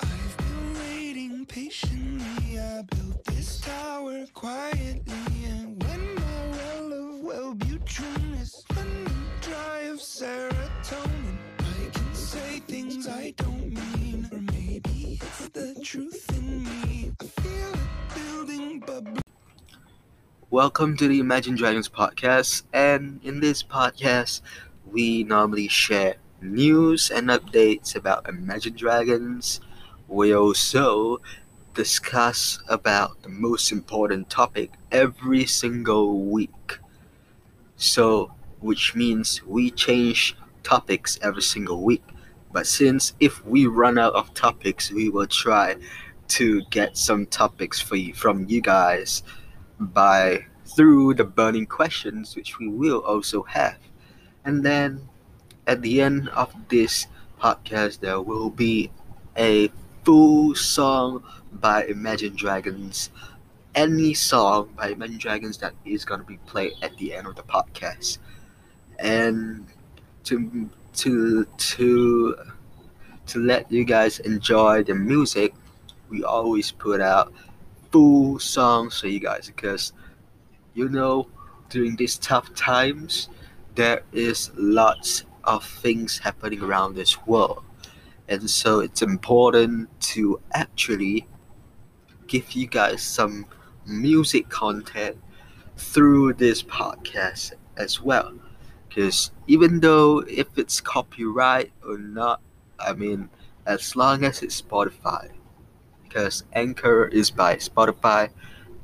I've been waiting patiently. I built this tower quietly, and when my well of Wellbutrin is running dry of serotonin, I can say things I don't mean, or maybe it's the truth in me. I feel it building, bubbling. Welcome to the Imagine Dragons podcast, and in this podcast, we normally share news and updates about Imagine Dragons. We also discuss about the most important topic every single week. So, which means we change topics every single week. But since if we run out of topics, we will try to get some topics for you from you guys by through the burning questions which we will also have. And then at the end of this podcast there will be a full song by imagine dragons. Any song by imagine dragons that is going to be played at the end of the podcast. And to to to to let you guys enjoy the music we always put out full songs for you guys because you know during these tough times there is lots of things happening around this world. And so it's important to actually give you guys some music content through this podcast as well. Because even though if it's copyright or not i mean as long as it's spotify. Because Anchor is by Spotify,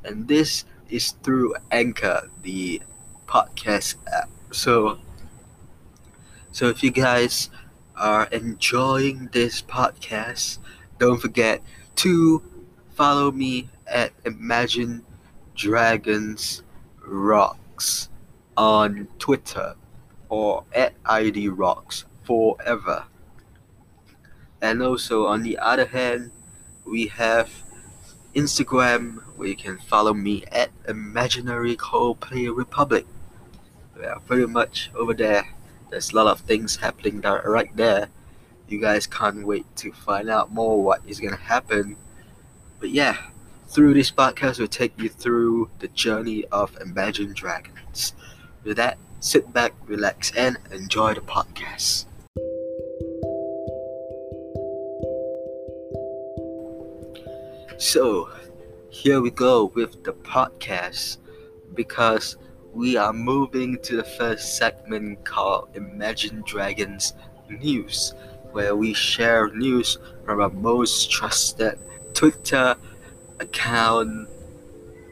and this is through Anchor, the podcast app. So, so if you guys are enjoying this podcast, don't forget to follow me at Imagine Dragons Rocks on Twitter or at ID Rocks forever. And also, on the other hand, we have Instagram where you can follow me at Imaginary Coldplay Republic. Yeah, pretty much over there. There's a lot of things happening there, right there. You guys can't wait to find out more what is gonna happen. But yeah, through this podcast, we'll take you through the journey of Imagine Dragons. With that, sit back, relax, and enjoy the podcast. So, here we go with the podcast because we are moving to the first segment called Imagine Dragons News, where we share news from our most trusted Twitter account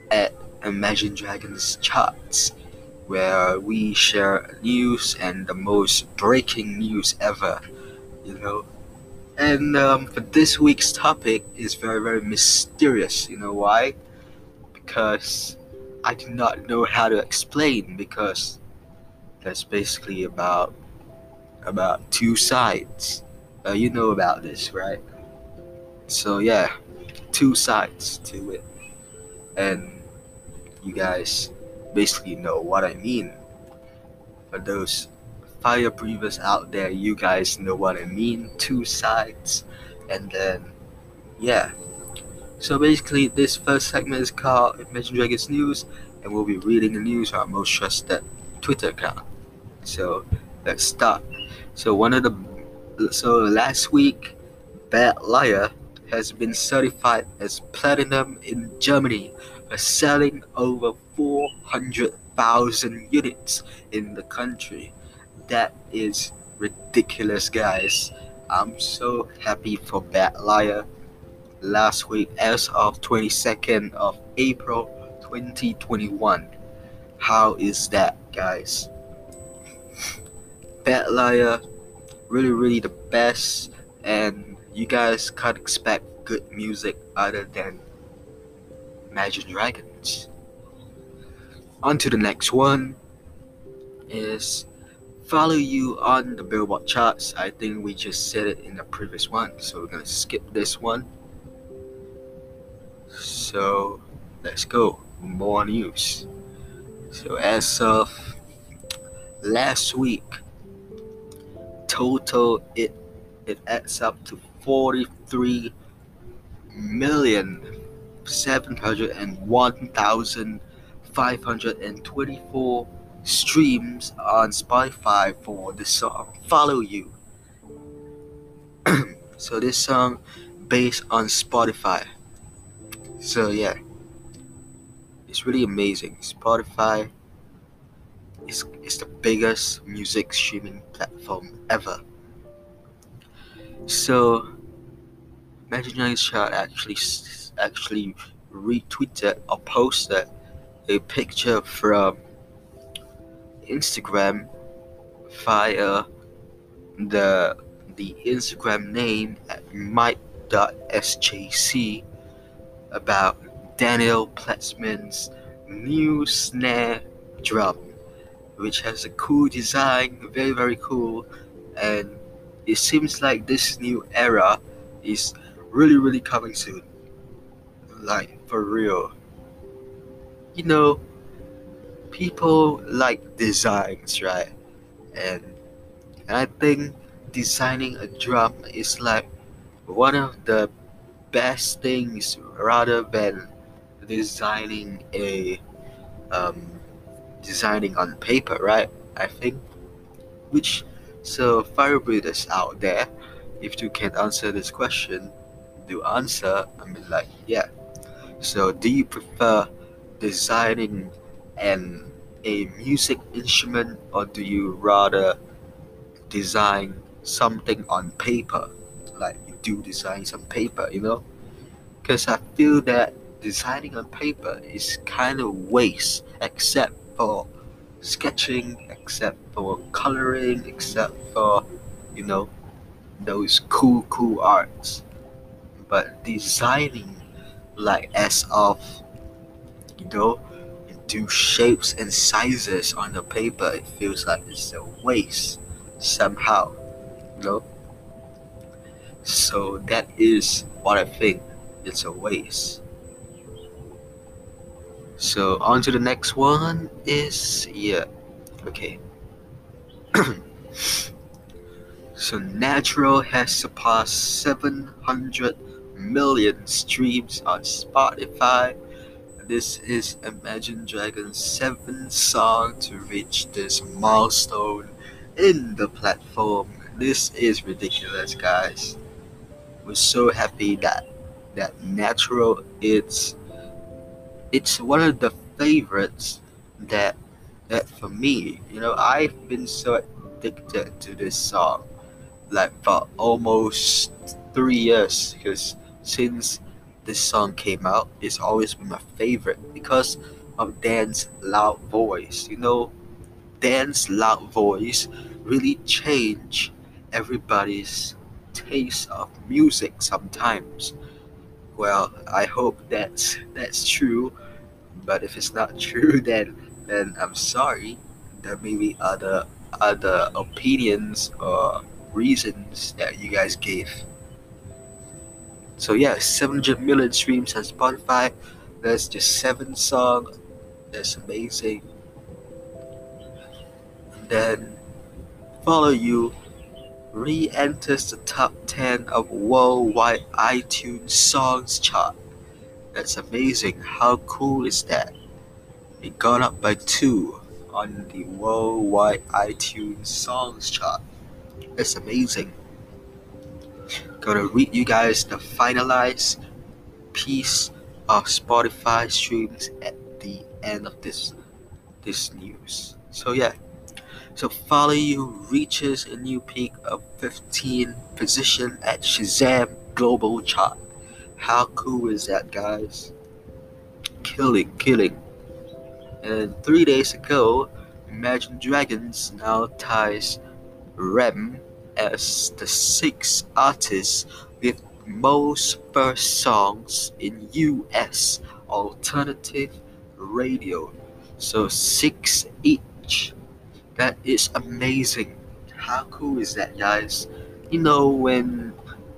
at Imagine Dragons Charts, where we share news and the most breaking news ever, you know. And um, for this week's topic is very very mysterious. You know why? Because I do not know how to explain. Because that's basically about about two sides. Uh, you know about this, right? So yeah, two sides to it, and you guys basically know what I mean. For those fire breathers out there, you guys know what I mean. Two sides, and then yeah. So basically, this first segment is called Imagine Dragons News, and we'll be reading the news on our most trusted Twitter account. So let's start. So one of the so last week, Bad Liar has been certified as platinum in Germany for selling over 400,000 units in the country that is ridiculous, guys. I'm so happy for Bad Liar. Last week, as of 22nd of April 2021. How is that, guys? Bad Liar, really, really the best, and you guys can't expect good music other than Imagine Dragons. On to the next one is follow you on the Billboard charts. I think we just said it in the previous one, so we're gonna skip this one. So let's go. More news. So as of last week, total it it adds up to forty three million seven hundred one thousand five hundred and twenty four streams on Spotify for the song Follow You. so this song based on Spotify. So yeah. It's really amazing. Spotify is, is the biggest music streaming platform ever. So Imagine Dragons Chart actually actually retweeted or posted a picture from Instagram via the the Instagram name at Mike.sjc about Daniel Platzman's new snare drum, which has a cool design, very very cool, and it seems like this new era is really really coming soon. Like for real. You know, people like designs, right? And and I think designing a drum is like one of the best things rather than designing a um, designing on paper, right? I think. Which so fire breathers out there, if you can answer this question, do answer. I mean, like, yeah. So, do you prefer designing an a music instrument, or do you rather design something on paper? Like you do design some paper, you know? Because I feel that designing on paper is kind of waste, except for sketching, except for coloring, except for, you know, those cool, cool arts but designing like as of you know do shapes and sizes on the paper it feels like it's a waste somehow you know? So that is what i think. It's a waste. So on to the next one is yeah okay. So natural has surpassed 700 million streams on Spotify. This is Imagine Dragons' seventh song to reach this milestone in the platform. This is ridiculous, guys. We're so happy that that Natural it's it's one of the favorites that that for me, you know, I've been so addicted to this song like for almost three years because since this song came out, it's always been my favorite because of Dan's loud voice. You know, Dan's loud voice really change everybody's taste of music sometimes. Well, I hope that's that's true, but if it's not true, then then I'm sorry. There may be other other opinions or reasons that you guys gave. So yeah, 700 million streams on Spotify. That's just seven songs. That's amazing. And then follow you re-enters the top 10 of worldwide iTunes songs chart. That's amazing. How cool is that? It got up by two on the worldwide iTunes songs chart. That's amazing gonna read you guys the finalized piece of Spotify streams at the end of this this news. So yeah. So Follow You reaches a new peak of 15 position at Shazam Global Chart. How cool is that guys? Killing, killing. And three days ago, Imagine Dragons now ties Rem as the sixth artist with most first songs in US alternative radio. So six each. That is amazing. How cool is that, guys? You know when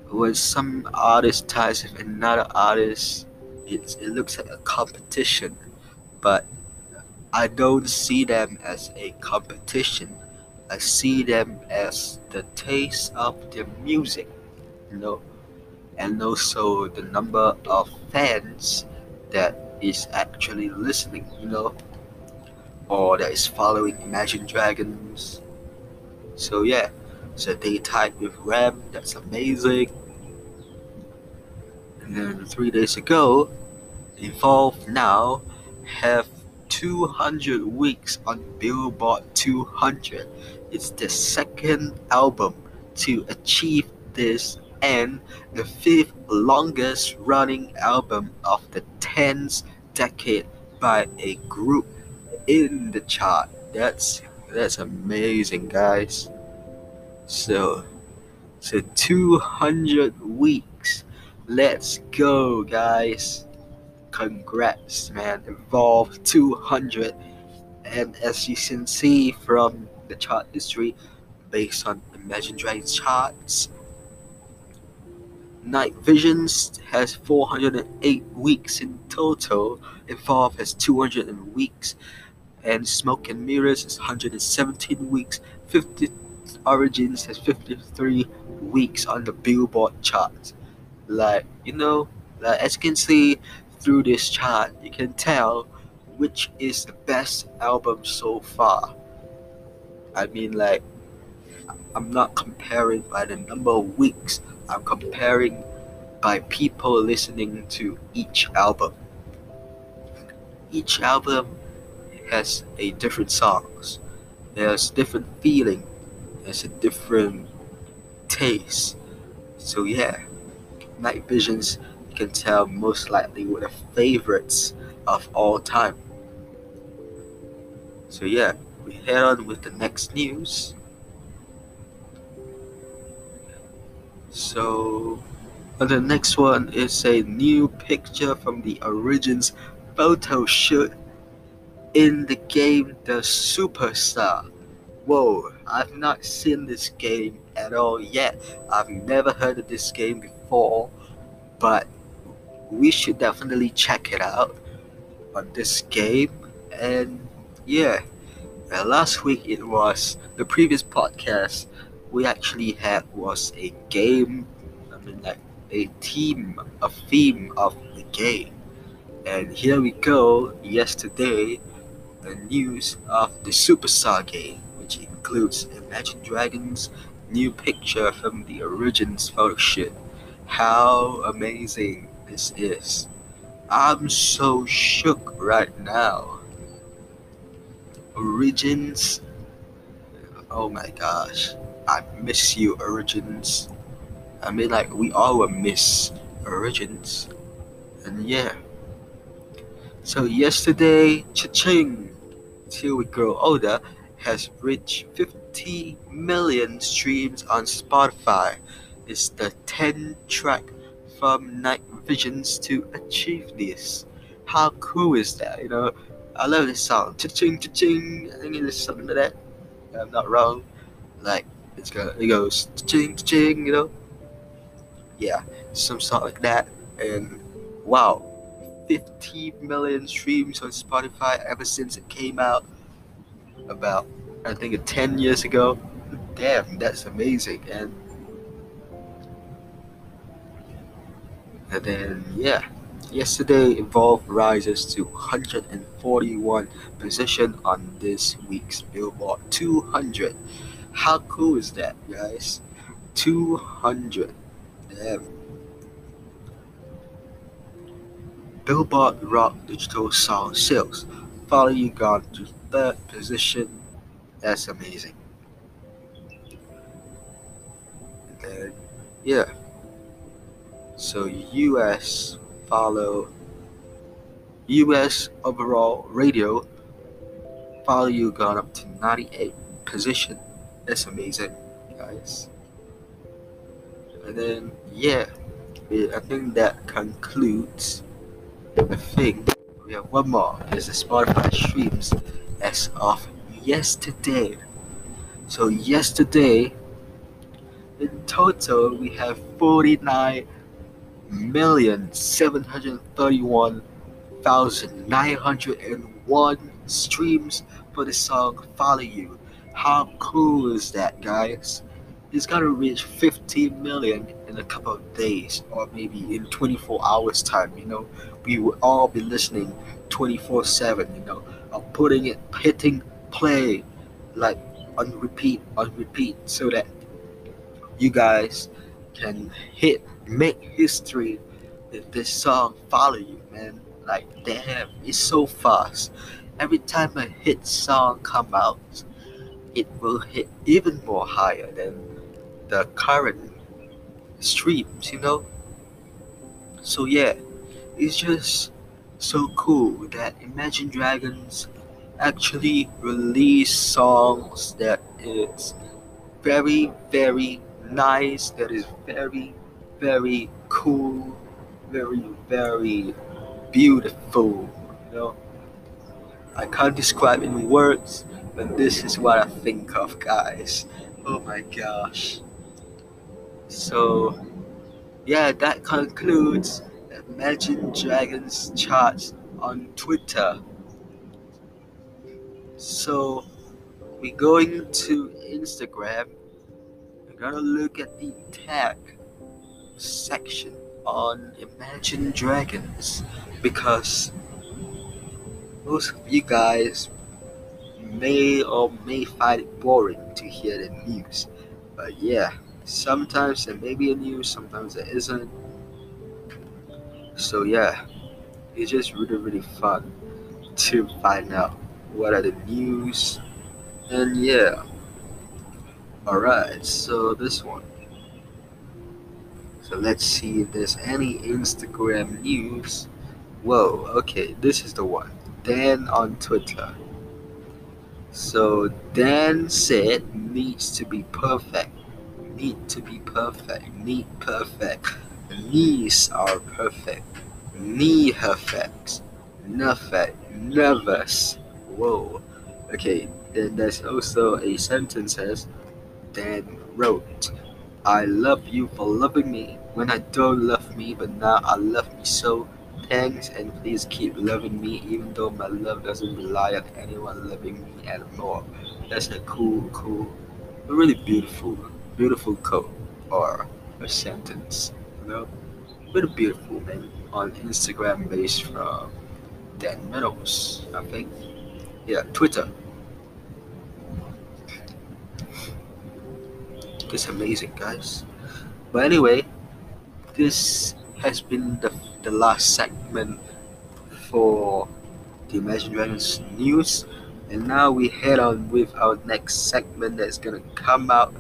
when some artist ties with another artist, it it looks like a competition, but I don't see them as a competition. I see them as the taste of the music, you know, and also the number of fans that is actually listening, you know, or that is following Imagine Dragons. So yeah, so they tied with Ram, that's amazing. And then three days ago, Evolve Now have 200 weeks on Billboard 200. It's the second album to achieve this and the fifth longest running album of the 10th decade by a group in the chart. That's that's amazing, guys. So, so 200 weeks. Let's go, guys. Congrats, man. Evolve 200. And as you can see from the chart history, based on Imagine Dragons charts, Night Visions has 408 weeks in total. Evolve has 200 weeks. And Smoke and Mirrors is 117 weeks. 50 Origins has 53 weeks on the Billboard chart. Like, you know, like as you can see through this chart, you can tell which is the best album so far. I mean, like, I'm not comparing by the number of weeks I'm comparing by people listening to each album. Each album has a different songs. There's different feeling. There's a different taste. So yeah, Night Visions can tell most likely were the favorites of all time. So yeah, we head on with the next news. So, the next one is a new picture from the Origins photo shoot in the game The Superstar. Whoa, I've not seen this game at all yet. I've never heard of this game before, but we should definitely check it out on this game. And yeah, uh, last week it was the previous podcast we actually had was a game. I mean, like a theme, a theme of the game. And here we go. Yesterday, the news of the Superstar game, which includes Imagine Dragons' new picture from the Origins photo shoot. How amazing this is! I'm so shook right now. Origins. Oh my gosh. I miss you, Origins. I mean, like, we all will miss Origins. And yeah. So, yesterday, Cha-Ching, Till We Grow Older, has reached 50 million streams on Spotify. It's the 10th track from Night Visions to achieve this. How cool is that? You know, I love this song. Cha-ching, cha-ching. I think it's something like that. I'm not wrong. Like, it's got it goes ching ching, you know. Yeah, some sort like that, and wow, 50 million streams on Spotify ever since it came out about I think 10 years ago. Damn, that's amazing, and and then yeah. Yesterday, Evolve rises to 141 position on this week's Billboard 200 how cool is that, guys? 200. Damn. Billboard Rock Digital Song Sales follow you gone to third position. That's amazing. And then, yeah. So US follow US overall radio follow you gone up to 98 position that's amazing, guys. And then, yeah, I think that concludes the thing. We have one more. Is the Spotify streams as of yesterday. So yesterday, in total, we have 49 million seven hundred thirty-one thousand nine hundred and one streams for the song Follow You. How cool is that, guys? It's gonna reach 15 million in a couple of days, or maybe in 24 hours' time. You know, we will all be listening 24 7, you know, of putting it, hitting play like on repeat, on repeat, so that you guys can hit, make history if this song follow you, man. Like, damn, it's so fast. Every time a hit song come out, it will hit even more higher than the current streams, you know? So yeah, it's just so cool that Imagine Dragons actually release songs that is very, very nice, that is very, very cool, very, very beautiful. You know, I can't describe in words, but this is what I think of, guys. Oh my gosh. So, yeah, that concludes Imagine Dragons charts on Twitter. So, we're going to Instagram. Gonna look at the tag section on Imagine Dragons because most of you guys may or may find it boring to hear the news. But yeah, sometimes there may be a news, sometimes there isn't. So yeah, it's just really really fun to find out what are the news and yeah. Alright, so this one. So let's see if there's any Instagram news. Whoa, okay, this is the one. Dan on Twitter. So Dan said needs to be perfect. Need to be perfect. Need perfect. Knees are perfect. Knee perfect. Nothing. Nervous. Whoa. Okay, then there's also a sentence says Dan wrote. I love you for loving me when I don't love me, but now I love me so. Thanks and please keep loving me even though my love doesn't rely on anyone loving me anymore. That's a cool, cool, really beautiful, beautiful quote or a sentence. You know? Really beautiful man on Instagram based from Dan Meadows, I think. Yeah, Twitter. It's amazing, guys. But anyway, this has been the, the last segment for the Imagine Dragons news. And now we head on with our next segment that's gonna come out,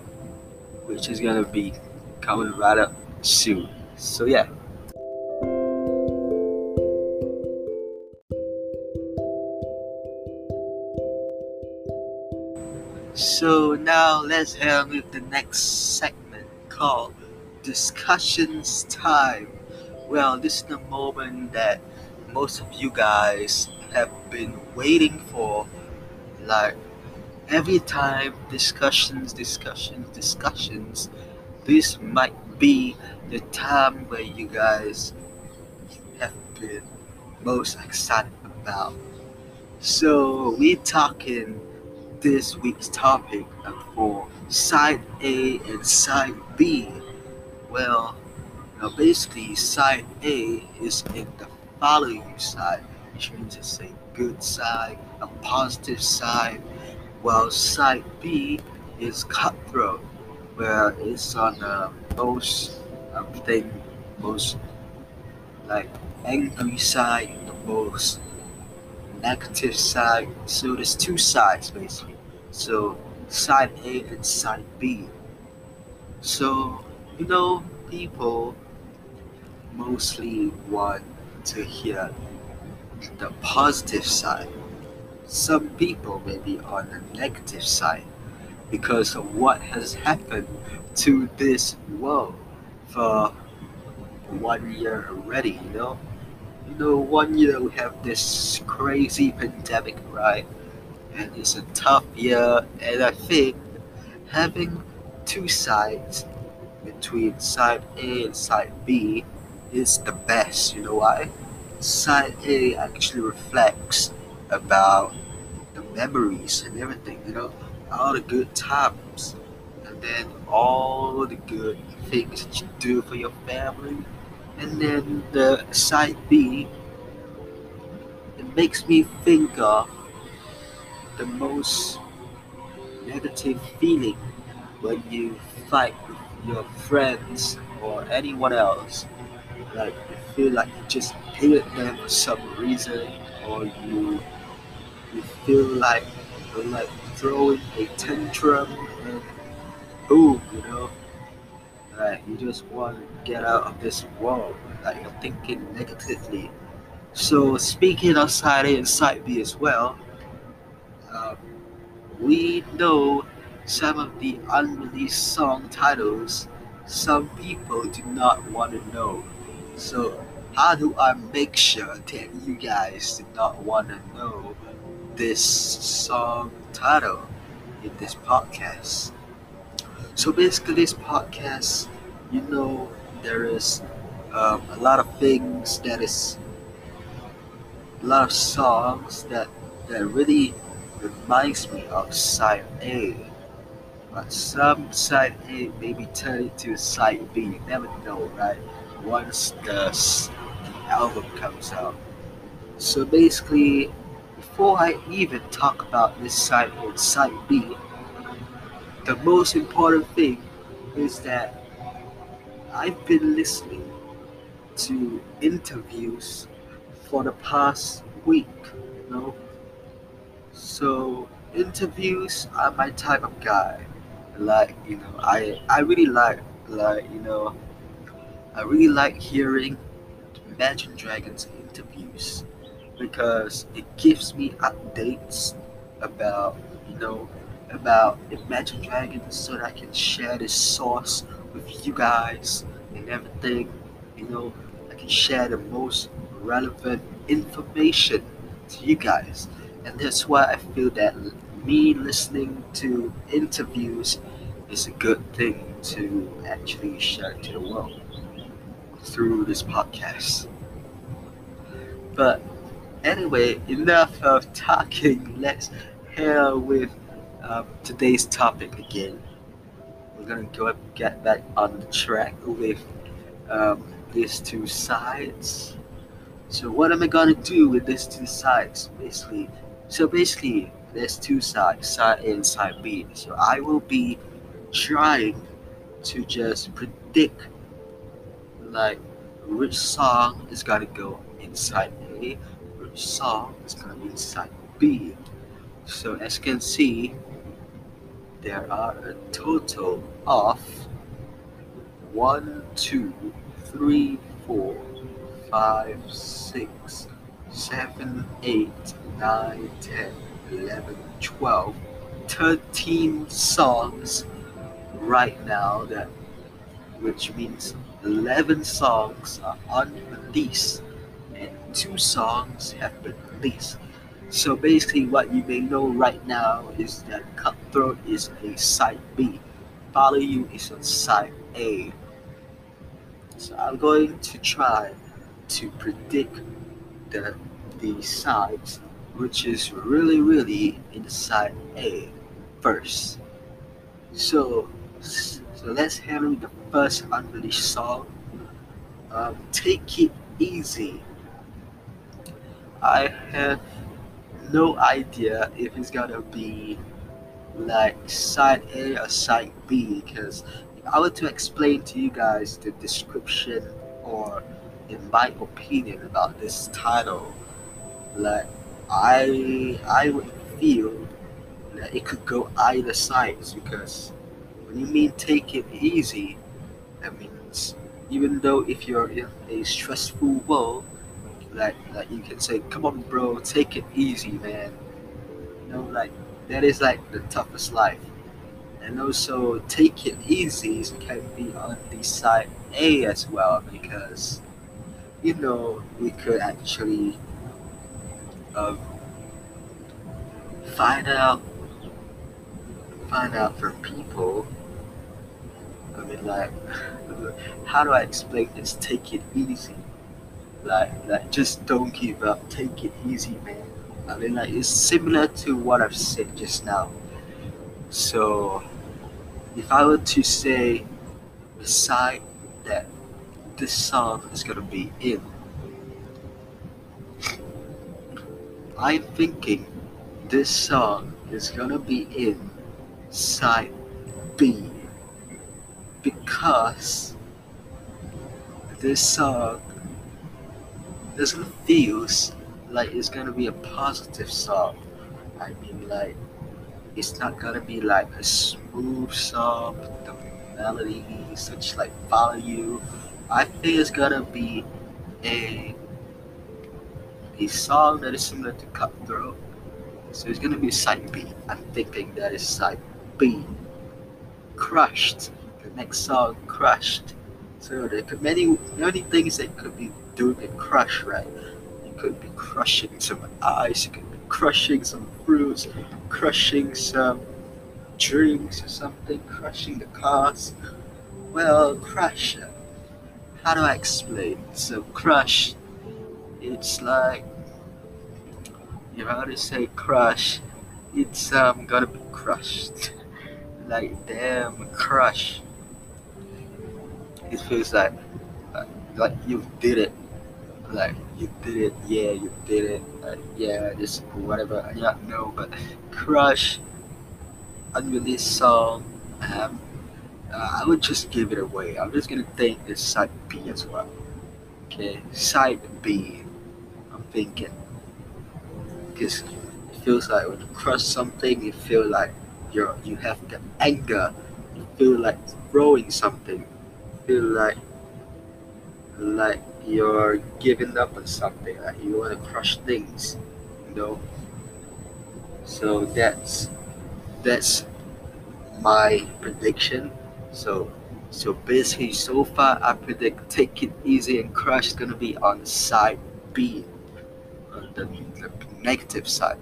which is gonna be coming right up soon. So yeah. So now let's head with the next segment called Discussions Time. Well, this is the moment that most of you guys have been waiting for. Like every time discussions, discussions, discussions, this might be the time where you guys have been most excited about. So we're talking this week's topic for side A and side B. Well, now basically side A is in the following side, which means it's a good side, a positive side, while side B is cutthroat, where it's on the most um, thing, most like angry side, the most negative side. So there's two sides basically. So side A and side B. So you know people mostly want to hear the positive side. Some people may be on the negative side because of what has happened to this world for one year already, you know? You know, one year we have this crazy pandemic, right? And it's a tough year. And I think having two sides between side A and side B is the best. You know why? Side A actually reflects about the memories and everything, you know, all the good times, and then all the good things that you do for your family, and then the side B, it makes me think of the most negative feeling when you fight with your friends or anyone else. Like you feel like you just hated them for some reason, or you you feel like you're like throwing a tantrum and boom, you know. Like you just want to get out of this world. Like you're thinking negatively. So speaking of side A and side B as well, we know some of the unreleased song titles some people do not want to know. So how do I make sure that you guys do not want to know this song title in this podcast? So basically, this podcast, you know, there is um, a lot of things that is a lot of songs that that really reminds me of side A. But some side A maybe turn into side B. You never know, right? Once the, the album comes out. So basically, before I even talk about this side A and side B, the most important thing is that I've been listening to interviews for the past week, you know. So interviews are my type of guy. Like, you know, I I really like like, you know, I really like hearing Imagine Dragons interviews because it gives me updates about, you know, about Imagine Dragons so that I can share this source with you guys and everything. You know, I can share the most relevant information to you guys. And that's why I feel that me listening to interviews is a good thing to actually share to the world through this podcast. But anyway, enough of talking. Let's hear with um, today's topic again. We're gonna go get back on the track with um, these two sides. So what am I gonna do with these two sides, basically? So basically, there's two sides, side A and side B. So I will be trying to just predict like which song is gonna go inside A, which song is gonna be inside B. So as you can see, there are a total of one, two, three, four, five, six, seven, eight, nine, ten, eleven, twelve, thirteen songs right now that which means 11 songs are unreleased and two songs have been released. So basically, what you may know right now is that Cutthroat is a side B, Follow You is on side A. So I'm going to try to predict the the sides, which is really really in side A first. So so let's handle the first unreleased song. Um, Take It Easy. I have no idea if it's gonna be like side A or side B because if I were to explain to you guys the description or in my opinion about this title, like I I would feel that it could go either sides because when you mean take it easy, that means even though if you're in a stressful world, like like you can say, "Come on, bro, take it easy, man." You know, like that is like the toughest life. And also, take it easy can be on the side A as well because you know we could actually um, find out find out from people. I mean, like, how do I explain this? Take it easy like like just don't give up take it easy man I mean, like it's similar to what I've said just now. So, if I were to say, beside that, this song is gonna be in, I'm thinking this song is gonna be in side B because this song doesn't feels like it's gonna be a positive song. I mean like it's not gonna be like a smooth song the melody such like value. I think it's gonna be a a song that is similar to Cutthroat. So it's gonna be side B. I'm thinking that is side B. Crushed. The next song, Crushed. So there could many many things that could be doing a crush, right? You could be crushing some ice, could be crushing some fruits, crushing some drinks or something, crushing the cars. Well, crush. How do I explain? So crush it's like you how to say crush? It's um gonna be crushed. Like damn crush. It feels like uh, like you did it. Like you did it. Yeah you did it. Uh, yeah just whatever. Don't know but crush unreleased song um, uh, i would just give it away. I'm just gonna take this side b as well. Okay side b thinking. Because it feels like when you crush something, you feel like you're you have the anger. You feel like throwing something. You feel like like you're giving up on something. Like you want to crush things. You know. So that's that's my prediction. So so basically so far I predict take it easy and crush is gonna be on side B the, the negative side.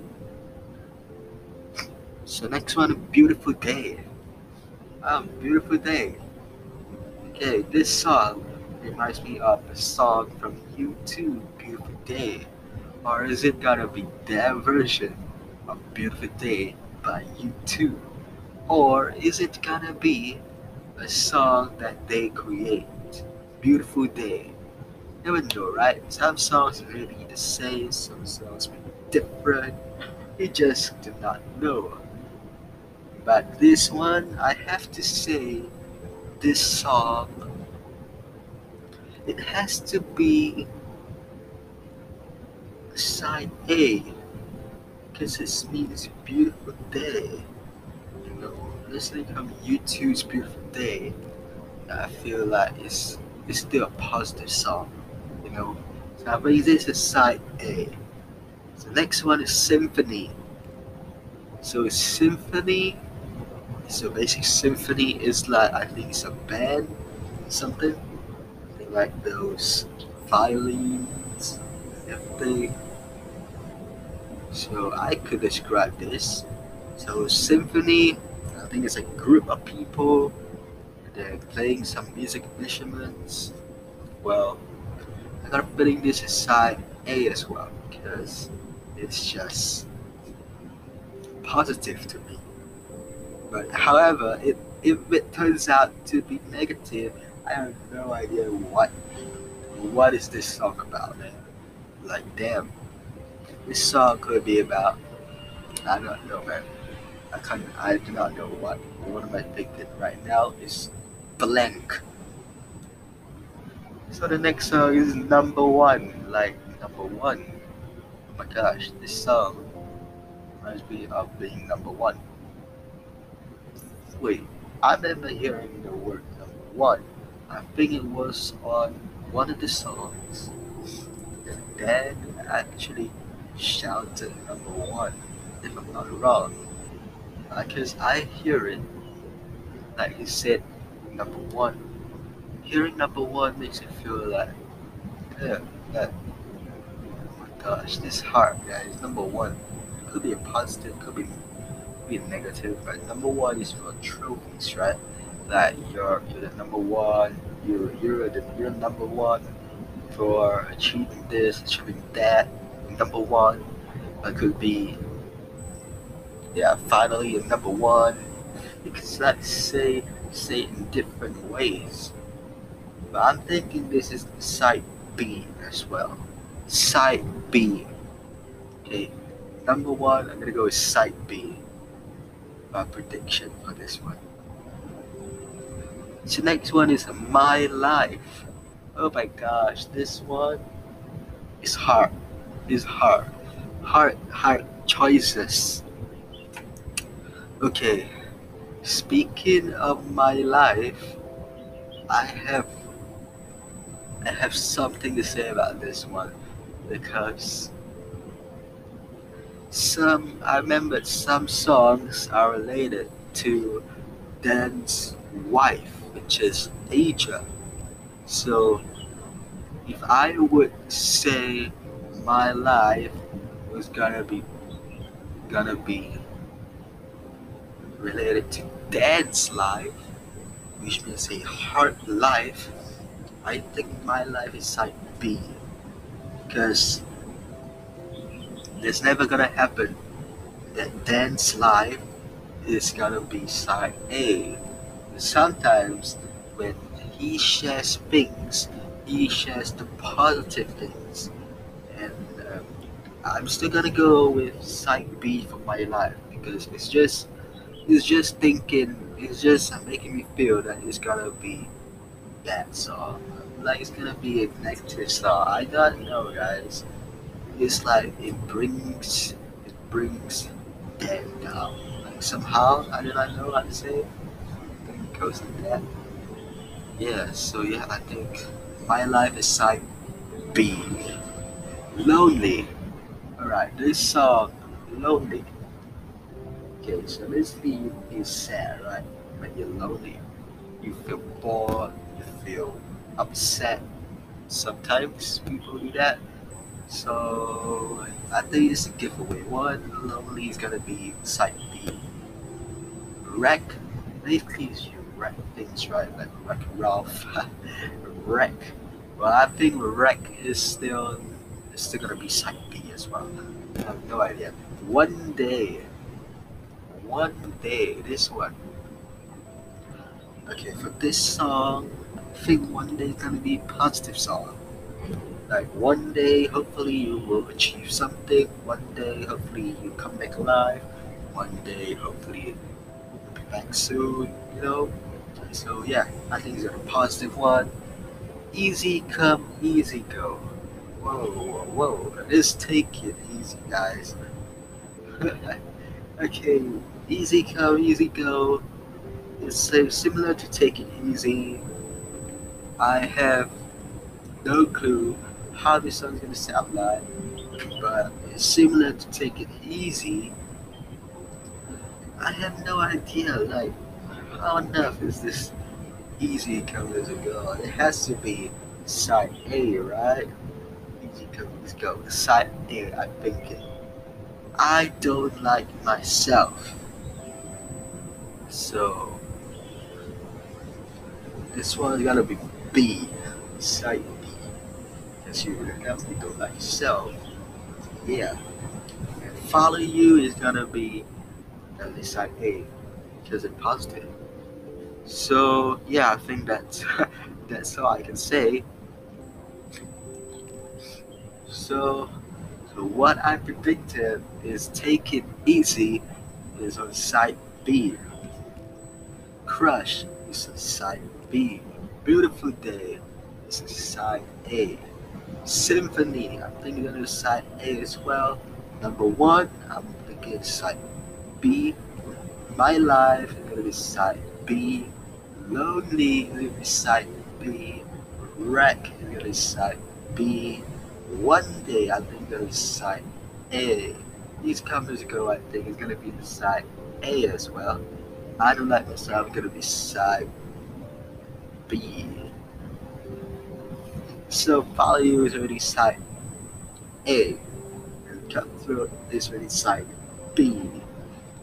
So next one, beautiful day. Um, beautiful day. Okay, this song reminds me of a song from U2, Beautiful Day. Or is it gonna be their version of Beautiful Day by U2? Or is it gonna be a song that they create? Beautiful Day never know, right? Some songs may be the same, some songs may be different. You just do not know. But this one, I have to say, this song, it has to be side A, because it means beautiful day. You know, listening from U2's Beautiful Day, I feel like it's it's still a positive song So I raise this as side A. So the next one is symphony. So symphony. So basic symphony is like I think it's a band, something. Think like those violins, everything. So I could describe this. So symphony, I think it's a group of people. They're playing some music instruments. Well, I'm putting this aside A as well because it's just positive to me. But however, it, if it turns out to be negative, I have no idea what what is this song about. Like damn, this song could be about I don't know man. I can't I do not know what what am I thinking right now is blank. So the next song is number one, like number one. Oh my gosh, this song reminds me of being number one. Wait, I remember hearing the word number one. I think it was on one of the songs. And Dan actually shouted number one, if I'm not wrong. Because I hear it, like he said number one hearing number one makes you feel like, yeah, that, oh my gosh, this heart, yeah, guys. Number one It could be a positive, could be, be a negative, but number one is for trophies, right? Like you're you're the number one, you you're the you're number one for achieving this, achieving that. Number one, That could be, yeah, finally a number one. Because let's say say in different ways. But I'm thinking this is side B as well. Side B. Okay, number one, I'm gonna go with side B. My prediction for this one. So next one is my life. Oh my gosh, this one is hard. Is hard. Hard hard choices. Okay. Speaking of my life, I have I have something to say about this one because some I remember some songs are related to Dan's wife, which is Aja. So if I would say my life was gonna be gonna be related to Dan's life, which means a hard life, I think my life is side B. Because it's never gonna happen that Dan's life is gonna be side A. Sometimes when he shares things, he shares the positive things. And um, I'm still gonna go with side B for my life because it's just it's just thinking it's just making me feel that it's gonna be bad song. Like it's gonna be a negative song. I don't know guys. It's like it brings it brings dead down. Like somehow I do not know how to say it. It goes like that. Yeah, so yeah, I think my life is side B. Lonely. Alright, this song Lonely Okay, so basically you feel sad, right? When you're lonely. You feel bored, feel upset. Sometimes people do that. So I think it's a giveaway. One, lonely is gonna be side B. Wreck, basically you wreck things, right? Like wreck Ralph. wreck. Well I think wreck is still is still gonna be side B as well. I have no idea. One day one day, this one. Okay, for this song, think one day is gonna be positive song. Like one day, hopefully you will achieve something. One day, hopefully you come back alive. One day, hopefully you'll be back soon. You know. So yeah, I think it's a positive one. Easy come, easy go. Whoa, whoa, whoa! Let's take it easy, guys. okay, easy come, easy go. It's so similar to take it easy. I have no clue how this song's gonna sound like, but it's similar to take it easy. I have no idea, like, how enough is this easy come as a go? It has to be side A, right? Easy come as go. Side A, I think thinking. I don't like myself. So this one's gotta be B, side B. Because you have to go like yourself. Yeah. And follow you is gonna be at least side A. Because it's positive. So yeah, I think that's that's all I can say. So so what I predicted is take it easy is on side B. Crush is a side B. Beautiful Day This is side A. Symphony, I'm thinking the side A as well. Number one, I'm thinking side B. My Life is gonna be side B. Lonely is gonna be side B. Wreck is gonna be side B. One Day, I think gonna be side A. Easy come easy go, I think, is gonna be the side A as well. I don't like myself I'm gonna be side B. So Follow You is already side A and cutthroat is already side B.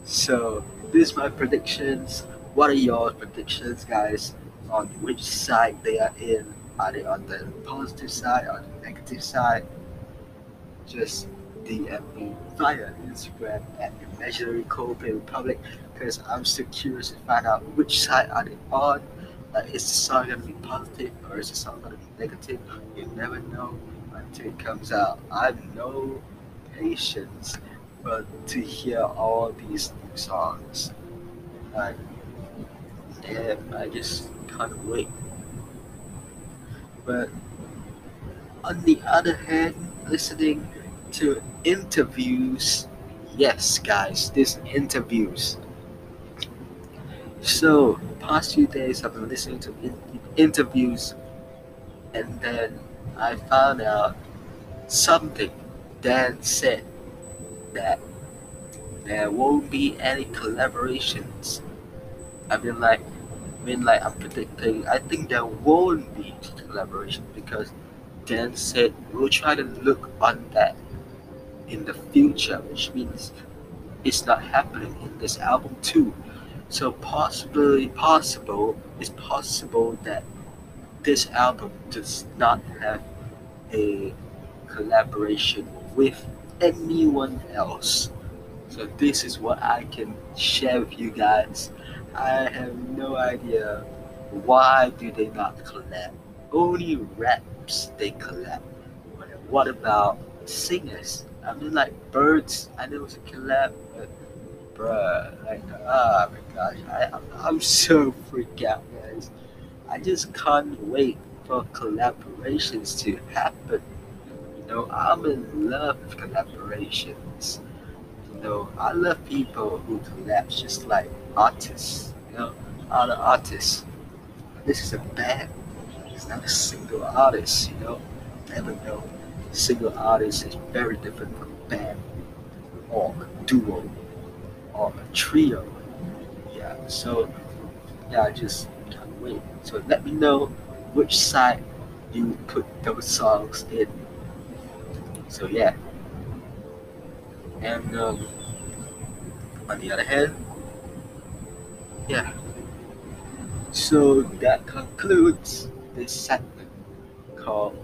So these are my predictions. What are your predictions guys on which side they are in? Are they on the positive side or the negative side? Just DM me via Instagram at Imaginary Republic because I'm still curious to find out which side are they on. Like, is the song gonna be positive or is the song gonna be negative? You never know until it comes out. I have no patience but to hear all these new songs. Like, damn, I just can't wait. But on the other hand, listening to interviews, yes, guys, these interviews. So, past few days I've been listening to in- interviews, and then I found out something Dan said that there won't be any collaborations. I mean, like, I mean, like, I'm predicting. I think there won't be collaboration because Dan said we'll try to look on that in the future, which means it's not happening in this album too. So possibly possible it's possible that this album does not have a collaboration with anyone else. So this is what I can share with you guys. I have no idea why do they not collab. Only raps they collab. What about singers? I mean like birds. I know it's a collab, but bruh, like oh my gosh, I I'm, I'm so freaked out, guys. I just can't wait for collaborations to happen. You know, I'm in love with collaborations. You know, I love people who collab just like artists. You know, other artists. This is a band. It's not a single artist. You know, never know. Single artist is very different from band or duo or a trio. Yeah. So yeah, I just can't wait. So let me know which side you put those songs in. So yeah. And um, on the other hand, yeah. So that concludes this segment called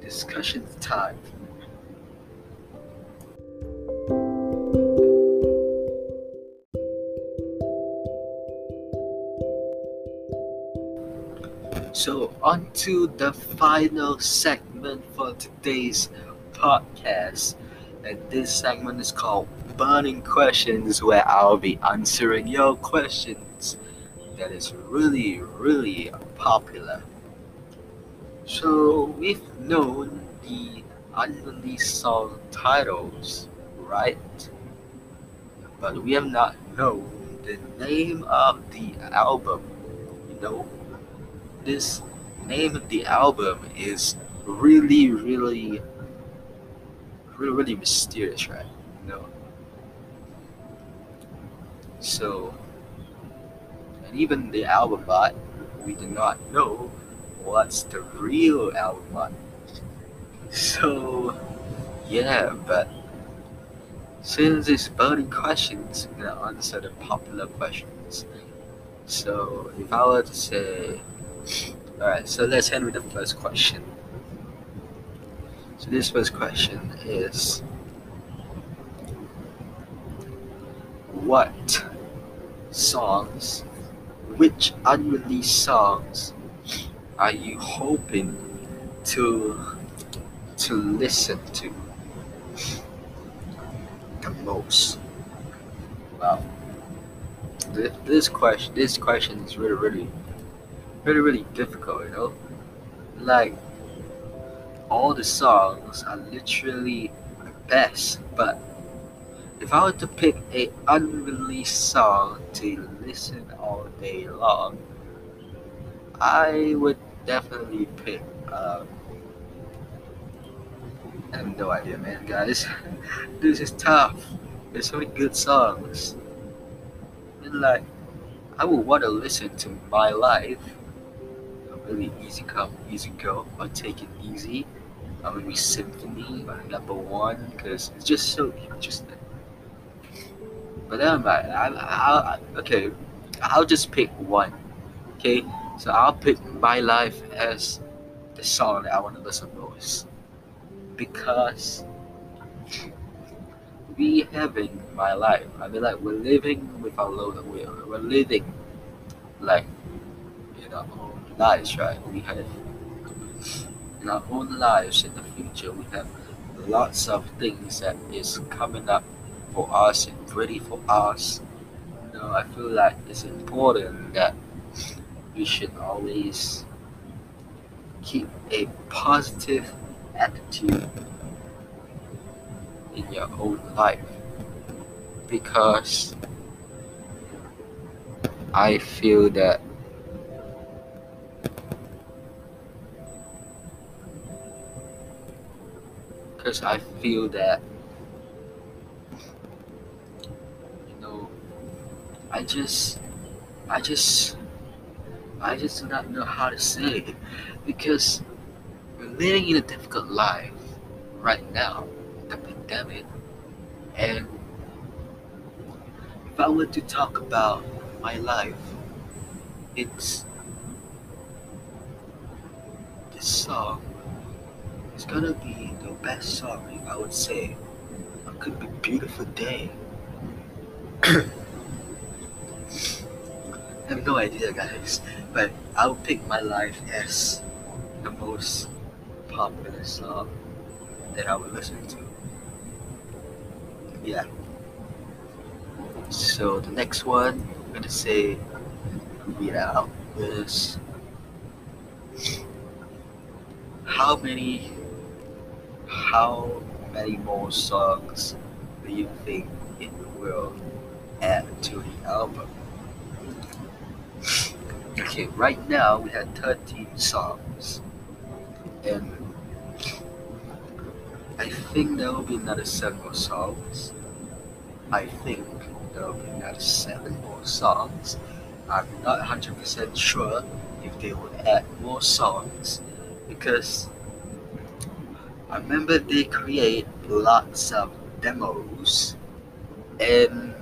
Discussion Time. So, on to the final segment for today's podcast. And this segment is called Burning Questions, where I'll be answering your questions. That is really, really popular. So, we've known the unreleased song titles, right? But we have not known the name of the album. You know, this name of the album is really, really, really, really mysterious, right? You know. So, and even the album art, we do not know what's the real album art. So, yeah, but since it's burning questions, we're gonna answer the popular questions. So, if I were to say, Alright, so let's with the first question. So this first question is What songs, which unreleased songs are you hoping to to listen to the most? Wow. Th- This question this question is really really really really difficult, you know? Like all the songs are literally the best, but if I were to pick a unreleased song to listen all day long, I would definitely pick um I have no idea man guys. this is tough. There's so many good songs. And like I would want to listen to My Life really easy come, easy go, or take it easy. Or maybe Symphony or Number One, because it's just so interesting. But then, I, I, I, okay, I'll just pick one. Okay, so I'll pick My Life as the song that I want to listen most because we having my life. I mean, like we're living with our Lord. We're, we're living like our own lives, right? We have in our own lives in the future. We have lots of things that is coming up for us and ready for us. You know, I feel like it's important that we should always keep a positive attitude in your own life because I feel that because I feel that you know I just I just I just do not know how to say it. Because we're living in a difficult life right now the pandemic. And if I were to talk about my life it's this song is gonna be best song I would say. Could be beautiful day. I have no idea guys but I would pick my life as the most popular song that I would listen to. Yeah. So the next one I'm gonna say read out is how many how many more songs do you think it will add to the album? Okay, right now we have 13 songs and I think there will be another seven more songs. I think there will be another seven more songs. I'm not 100% sure if they will add more songs because I remember they create lots of demos and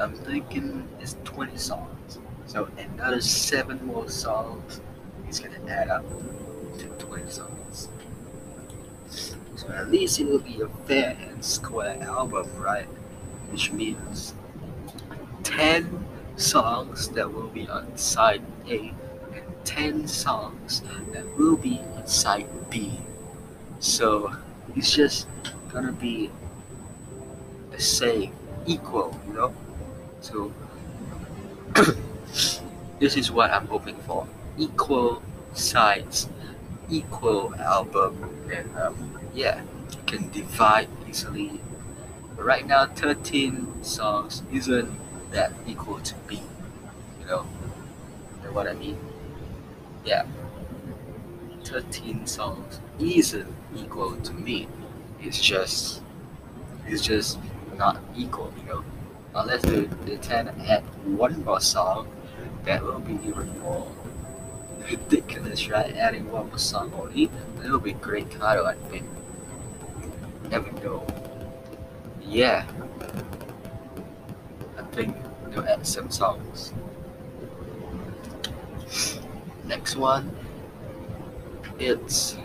I'm thinking it's 20 songs. So another seven more songs is gonna add up to 20 songs. So at least it will be a fair and square album, right? Which means 10 songs that will be on side A and 10 songs that will be on side B. So it's just gonna be the same, equal, you know? So this is what I'm hoping for. Equal sides, equal album, and um, yeah, you can divide easily. But right now, 13 songs isn't that equal to B. You know, you know what I mean? Yeah, 13 songs isn't equal to me. It's just, it's just not equal. You know, unless they tend to add one more song, that will be even more ridiculous, right? Adding one more song only, that will be great title, I think never know. Yeah. I think they'll add some songs. Next one, it's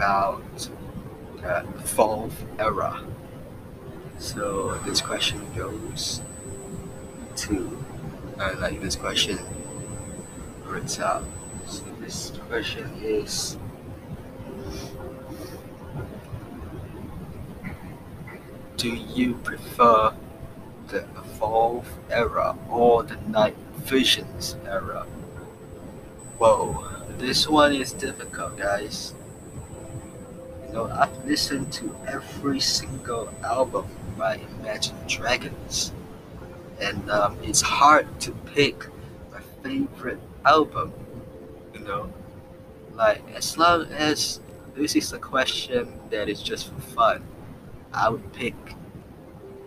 about uh, the Evolve era. So this question goes to, I like this question, out. So this question is Do you prefer the Evolve era or the Night Visions era? Whoa, this one is difficult, guys. You know, I've listened to every single album by Imagine Dragons, and um, it's hard to pick my favorite album. You know, like as long as this is a question that is just for fun I would pick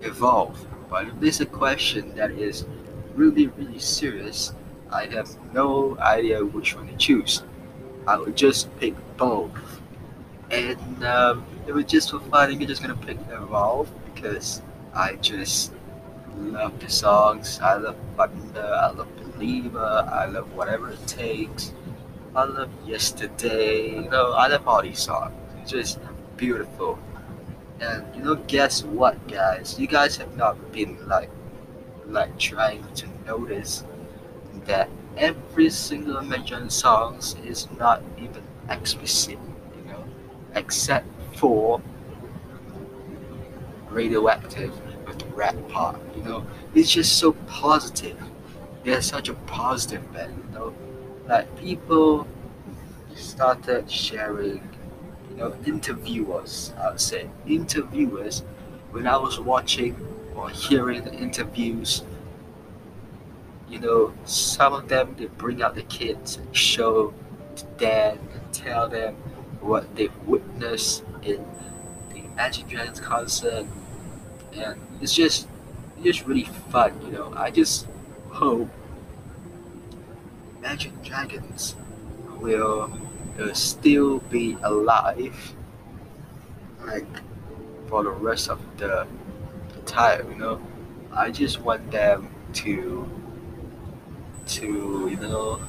evolve. But if this is a question that is really, really serious, I have no idea which one to choose. I would just pick both. And um, it was just for fun, I'm just gonna pick Evolve because I just love the songs. I love Thunder, I love Believer, I love Whatever It Takes. I love Yesterday, you know, I love all these songs. It's just beautiful And you know, guess what, guys? You guys have not been like, like trying to notice that every single mentioned songs is not even explicit, except for radioactive with rap part, you know. It's just so positive. They're such a positive band, you know. Like people started sharing, you know, interviewers, I would say, interviewers. When I was watching or hearing the interviews, you know, some of them they bring out the kids show dad and tell them what they've witnessed in the Imagine Dragons concert, and it's just it's just really fun, you know. I just hope Imagine Dragons will uh, still be alive, like for the rest of the time, you know. I just want them to to you know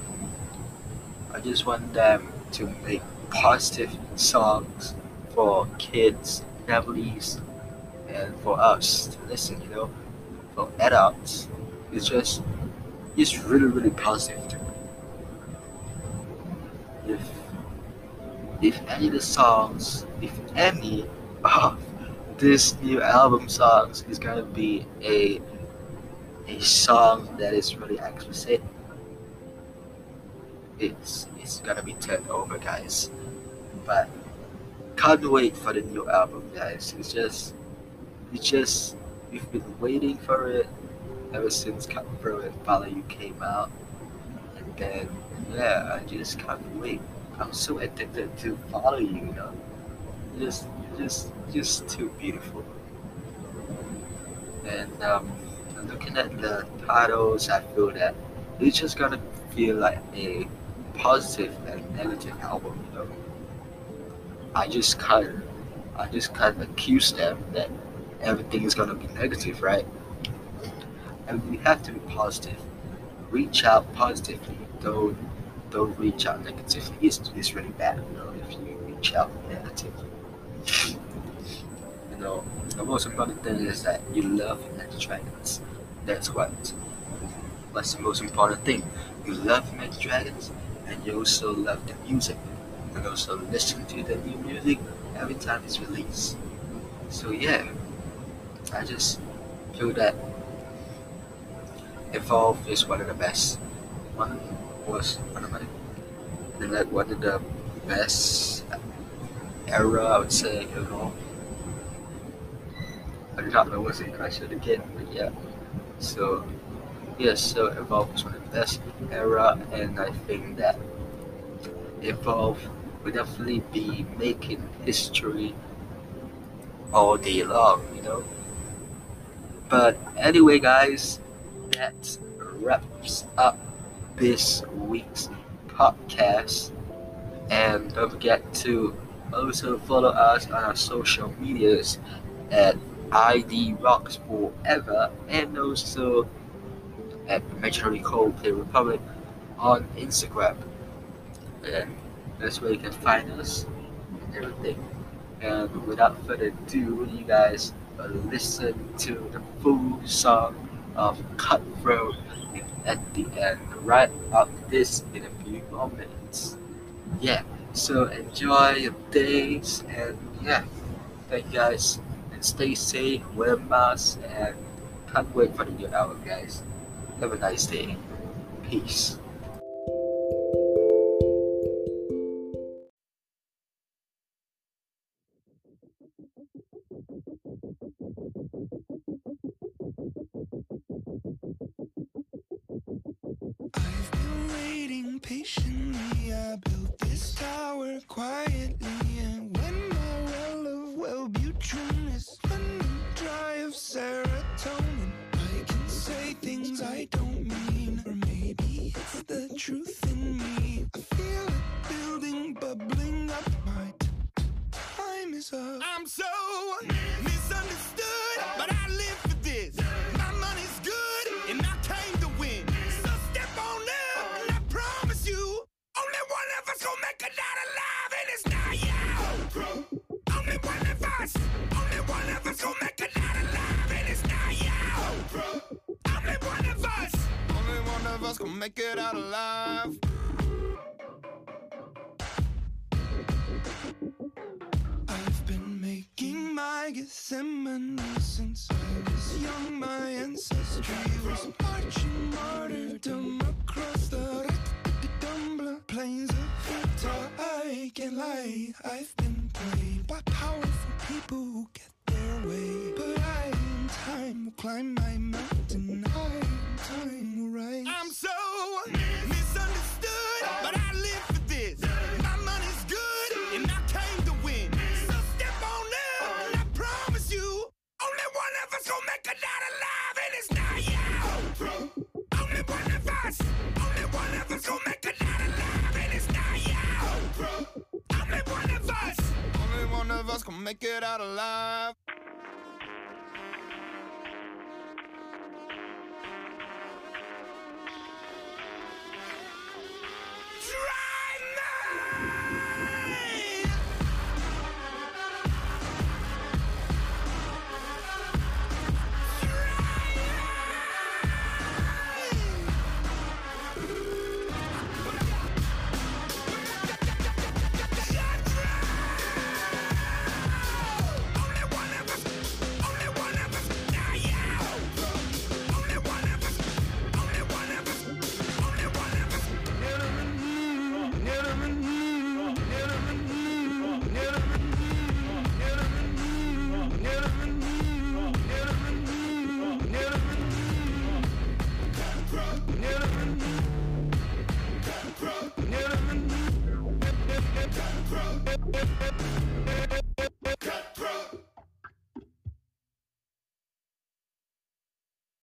I just want them to make positive songs for kids, families, and for us to listen, you know, for adults. It's just it's really really positive to me. If if any of the songs, if any of this new album songs is gonna be a a song that is really explicit, it's it's gonna be turned over, guys. But can't wait for the new album, guys. It's just it's just we've been waiting for it ever since Cut Through and Follow You came out, and then yeah, I just can't wait. I'm so addicted to Follow You, you know. Just just just too beautiful. And um, looking at the titles, I feel that it's just gonna feel like a positive and negative album. You know, I just can't, I just kind of accuse them that everything is gonna be negative, right? And we have to be positive. Reach out positively. Don't don't reach out negatively. It's, it's really bad, you know, if you reach out negatively. You know, the most important thing is that you love Imagine Dragons. That's what. That's the most important thing? You love Imagine Dragons, and you also love the music, and also listen to the new music every time it's released. So yeah, I just feel that Evolve is one of the best. One was one of my, like one of the best era, I would say, you know. I do not know what's the question again, but yeah. So, yes, so Evolve of the best era, and I think that Evolve will definitely be making history all day long, you know. But anyway, guys, that wraps up this week's podcast. And don't forget to also follow us on our social medias at ID Rocks Forever and also Uh, at Imaginary Coldplay Republic on Instagram. And that's where you can find us and everything. And without further ado, you guys listen to the full song of Cutthroat at the end, right after this in a few moments. Yeah, so enjoy your days and yeah, thank you guys and stay safe, wear masks and can't wait for the new album guys. Have a nice day. Peace. I've been played by powerful people who get their way. But I in time will climb my mountain. I in time will rise. I'm so. us gonna make it out alive.